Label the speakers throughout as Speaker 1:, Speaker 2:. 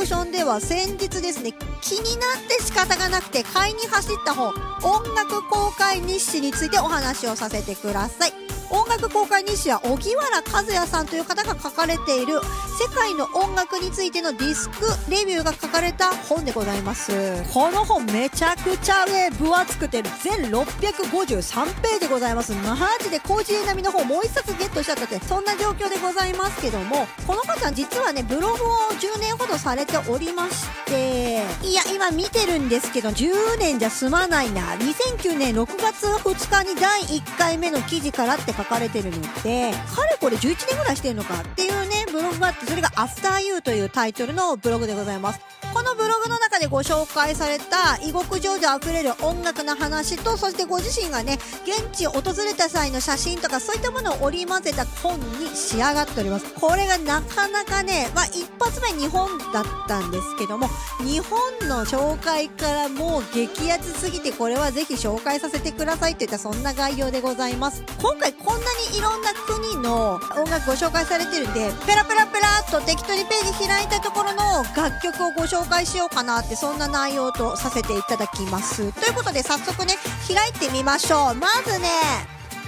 Speaker 1: クションでは先日ですね、気になって仕方がなくて買いに走った本、音楽公開日誌についてお話をさせてください。音楽公開日誌は荻原和也さんという方が書かれている世界の音楽についてのディスクレビューが書かれた本でございます。この本めちゃくちゃね分厚くて全653ページでございます。マジでコージー並みの本もう一冊ゲットしちゃったってそんな状況でございますけどもこの方実はねブログを10年ほどされておりましていや今見てるんですけど10年じゃ済まないな。2009年6月2日に第1回目の記事からって書かれてるのって、かれこれ11年ぐらいしてるのかっていうね、ブログがあって、それがアフターユーというタイトルのブログでございます。このブログの中でご紹介された異国情緒あふれる音楽の話と、そしてご自身がね、現地を訪れた際の写真とかそういったものを織り交ぜた本に仕上がっております。これがなかなかね、まあ一発目日本だったんですけども、日本の紹介からもう激アツすぎてこれはぜひ紹介させてくださいといったそんな概要でございます。今回こんなにいろんな国の音楽ご紹介されてるんで、ペラペラペラっと適当にページ開いたところの楽曲をご紹介介しようかなってそんな内容とさせていただきます。ということで早速ね、開いてみましょう。まずね、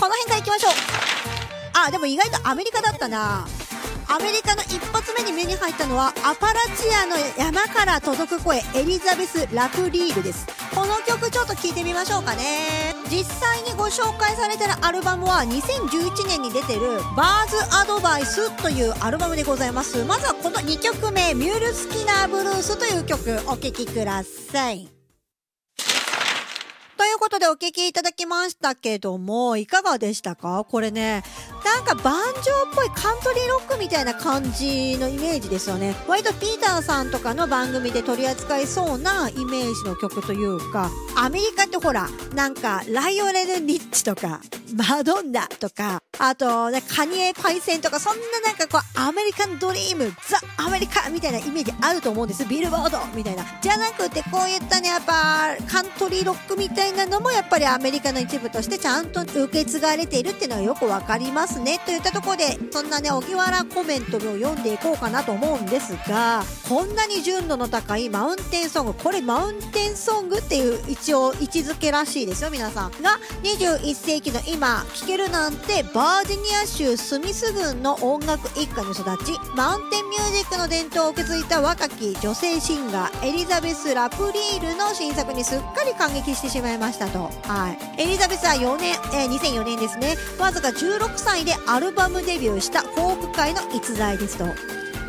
Speaker 1: この辺から行きましょう。あ、でも意外とアメリカだったな。アメリカの一発目に目に入ったのはアパラチアの山から届く声エリザベス・ラプリールです。この曲ちょっと聴いてみましょうかね。実際にご紹介されてるアルバムは2011年に出てるバーズ・アドバイスというアルバムでございます。まずはこの2曲目ミュール・スキナー・ブルースという曲お聴きください。ということでお聴きいただきましたけども、いかがでしたか？これね、なんかバンジョーっぽいカントリーロックみたいな感じのイメージですよね。割とピーターさんとかの番組で取り扱いそうなイメージの曲というか、アメリカってほら、なんかライオネル・ニッチとか、マドンナとか、あと、ね、カニエ・パイセンとか、そんななんかこう、アメリカンドリーム、ザ・アメリカみたいなイメージあると思うんです。ビルボードみたいな。じゃなくて、こういったね、やっぱ、カントリーロックみたいなのも、やっぱりアメリカの一部としてちゃんと受け継がれているっていうのはよくわかりますね。といったところで、そんなね、荻原コメントを読んでいこうかなと思うんですが、こんなに純度の高いマウンテンソング、これマウンテンソングっていう一応位置づけらしいですよ、皆さん。が、21世紀の今、聴けるなんて、バージニア州スミス郡の音楽一家に育ち、マウンテンミュージックの伝統を受け継いだ若き女性シンガー、エリザベス・ラプリールの新作にすっかり感激してしまいましたと。はい。エリザベスは4年、えー、2004年ですね、わずか16歳でアルバムデビューしたフォーク界の逸材ですと。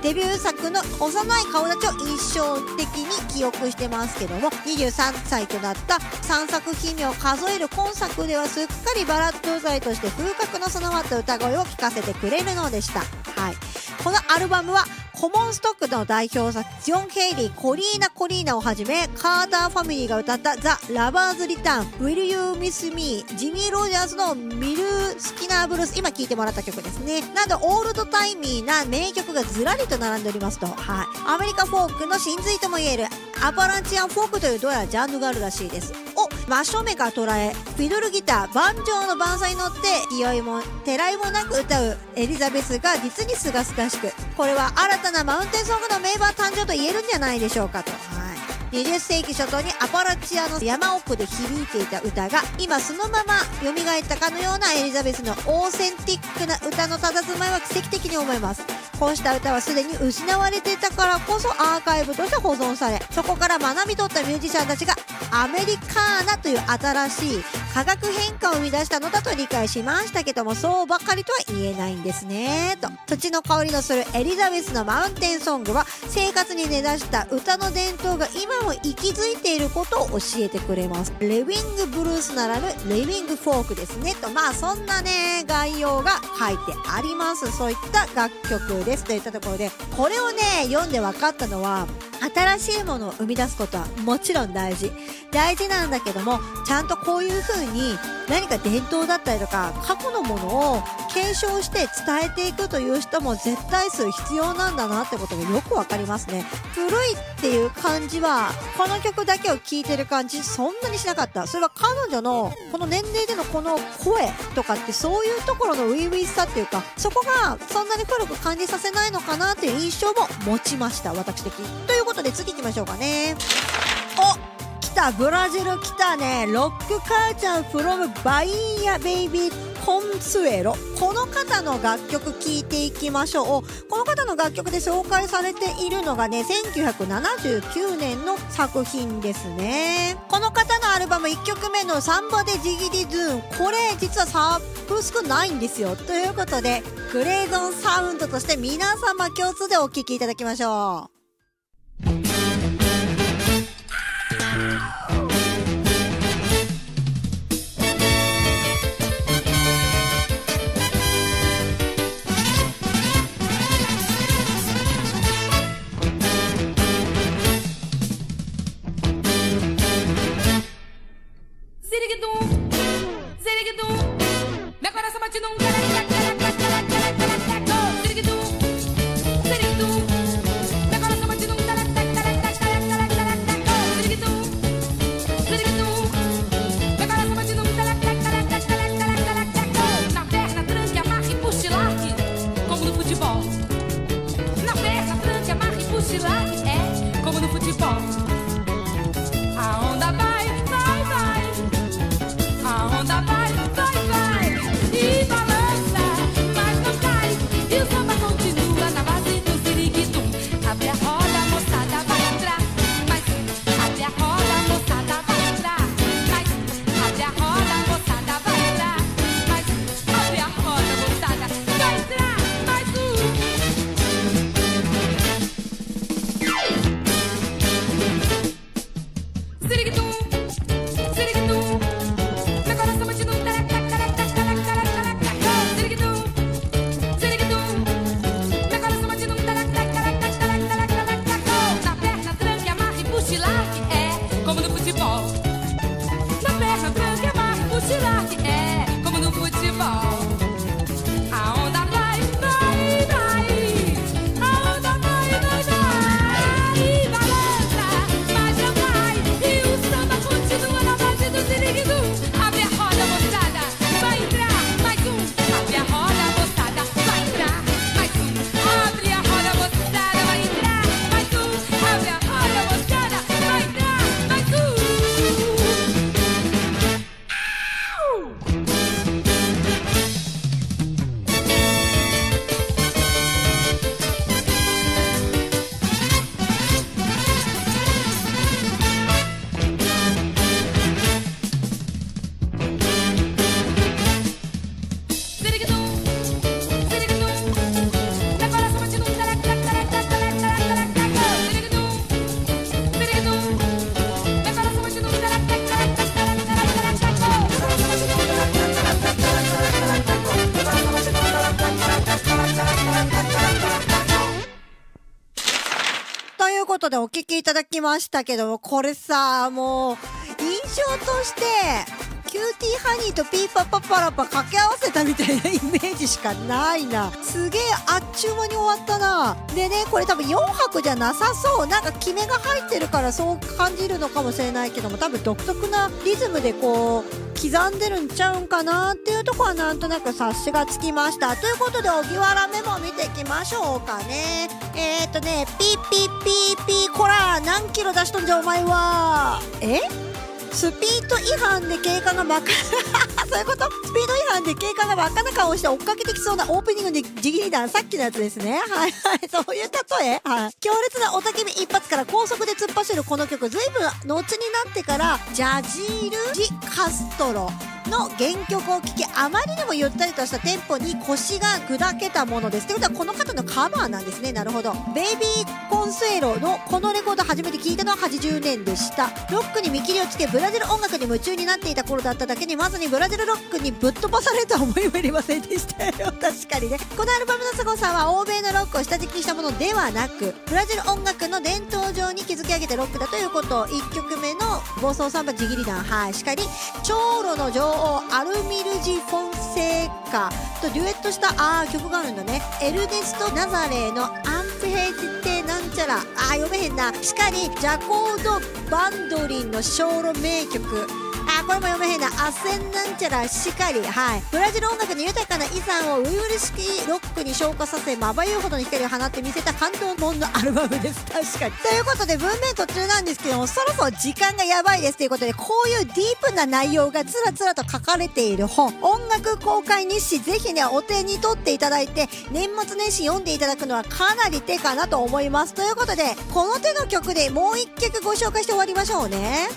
Speaker 1: デビュー作の幼い顔立ちを印象的に記憶してますけども23歳となった3作品を数える今作ではすっかりバラッド剤として風格の備わった歌声を聴かせてくれるのでした。はい。このアルバムはコモンストックの代表作、ジョン・ヘイリー、コリーナ・コリーナをはじめ、カーターファミリーが歌ったザ・ラバーズ・リターン、Will You Miss Me、ジミー・ロジャーズのミル・スキナー・ブルース、今聴いてもらった曲ですね。など、オールドタイミーな名曲がずらりと並んでおりますと、はい。アメリカフォークの真髄とも言える、アパランチアンフォークというどうやジャンルがあるらしいです。を真正面から捉え、フィドルギター、バンジョーの伴奏に乗って、勢いも、てらいもなく歌うエリザベスが実に清々しく、これは新たなマウンテンソングの名馬誕生と言えるんじゃないでしょうかと。はい20世紀初頭にアパラチアの山奥で響いていた歌が今そのまま蘇ったかのようなエリザベスのオーセンティックな歌の佇まいは奇跡的に思いますこうした歌はすでに失われていたからこそアーカイブとして保存されそこから学び取ったミュージシャンたちがアメリカーナという新しい化学変化を生み出したのだと理解しましたけどもそうばかりとは言えないんですね。と土の香りのするエリザベスのマウンテンソングは生活に根ざした歌の伝統が今も息づいていることを教えてくれます。レビングブルースならぬレビングフォークですね。とまあそんなね概要が書いてあります。そういった楽曲です。といったところでこれをね読んで分かったのは新しいものを生み出すことはもちろん大事。大事なんだけどもちゃんとこういう風に何か伝統だったりとか過去のものを継承して伝えていくという人も絶対数必要なんだなってことがよくわかりますね。古いっていう感じはこの曲だけを聴いてる感じそんなにしなかった。それは彼女のこの年齢でのこの声とかってそういうところの初々しさっていうかそこがそんなに古く感じさせないのかなっていう印象も持ちました私的ということで次行きましょうかね。お来た。ブラジル来たね。ロックカーチャーフロムバインヤベイビーコンスエロ。この方の楽曲聴いていきましょう。この方の楽曲で紹介されているのがね1979年の作品ですね。この方のアルバム1曲目の「サンバでジギリズーン」これ実はサブスクないんですよ。ということでグレーゾンサウンドとして皆様共通でお聴きいただきましょう。ことでお聞きいただきましたけども、これさ、もう、印象として、キューティーハニーとピーパッパパラパ掛け合わせたみたいなイメージしかないな。すげえあっちゅう間に終わったな。でね、これ多分4拍じゃなさそう。なんか決めが入ってるからそう感じるのかもしれないけども、多分独特なリズムでこう、刻んでるんちゃうんかなっていうとこはなんとなく察しがつきました。ということで、荻原メモ見ていきましょうかね。えー、っとね、ピーピーピーピー、こら、何キロ出しとんじゃお前は。え？スピード違反で経過が真っ赤そういうこと？スピード違反で経過が真っ赤な顔をして追っかけてきそうなオープニングでジギリダンさっきのやつですね。はいはい。そういう例え？はい。強烈な雄たけび一発から高速で突っ走るこの曲、随分後になってから、ジャジール・ジ・カストロ。の原曲を聴きあまりにもゆったりとしたテンポに腰が砕けたものです。ということはこの方のカバーなんですね。なるほど。ベイビー・コンスエロのこのレコード初めて聴いたのは80年でした。ロックに見切りをつけブラジル音楽に夢中になっていた頃だっただけにまさにブラジルロックにぶっ飛ばされた思いもありませんでしたよ。確かにね。このアルバムの凄さは欧米のロックを下敷きにしたものではなくブラジル音楽の伝統上に築き上げたロックだということ。1曲目の暴走サンバジギリダンはい。しかり長路の女王アルミルジ・フォンセーカとデュエットしたあ曲があるんだね。エルネスト・ナザレーのアンプヘイテなんちゃら。あ読めへんな。しかにジャコード・バンドリンの小路名曲。これも読めへんな。アセンなんちゃらしかり。はい。ブラジル音楽の豊かな遺産をウイウル式ロックに昇華させまばゆいほどの光を放って見せた感動もんのアルバムです。確かに。ということで文面途中なんですけどもそろそろ時間がやばいですということでこういうディープな内容がつらつらと書かれている本。音楽公開日誌ぜひねお手に取っていただいて年末年始読んでいただくのはかなり手かなと思います。ということでこの手の曲でもう一曲ご紹介して終わりましょうね。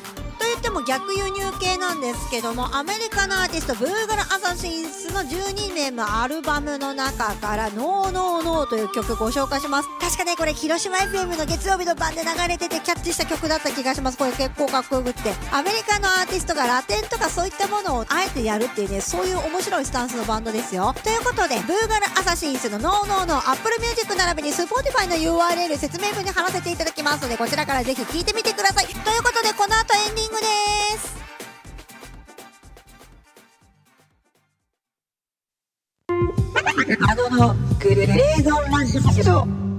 Speaker 1: 言っても逆輸入系なんですけどもアメリカのアーティストブーガル・アサシンスの12名のアルバムの中から「ノーノーノーという曲ご紹介します。確かねこれ広島 FM の月曜日の晩で流れててキャッチした曲だった気がします。これ結構かっこよくって。アメリカのアーティストがラテンとかそういったものをあえてやるっていうねそういう面白いスタンスのバンドですよ。ということでブーガル・アサシンスの「ノーノーノー Apple Music 並びに Spotify の URL 説明文に貼らせていただきますのでこちらからぜひ聴いてみてください。ということでこの後エンディングです。
Speaker 2: あののグレーゾンラジオ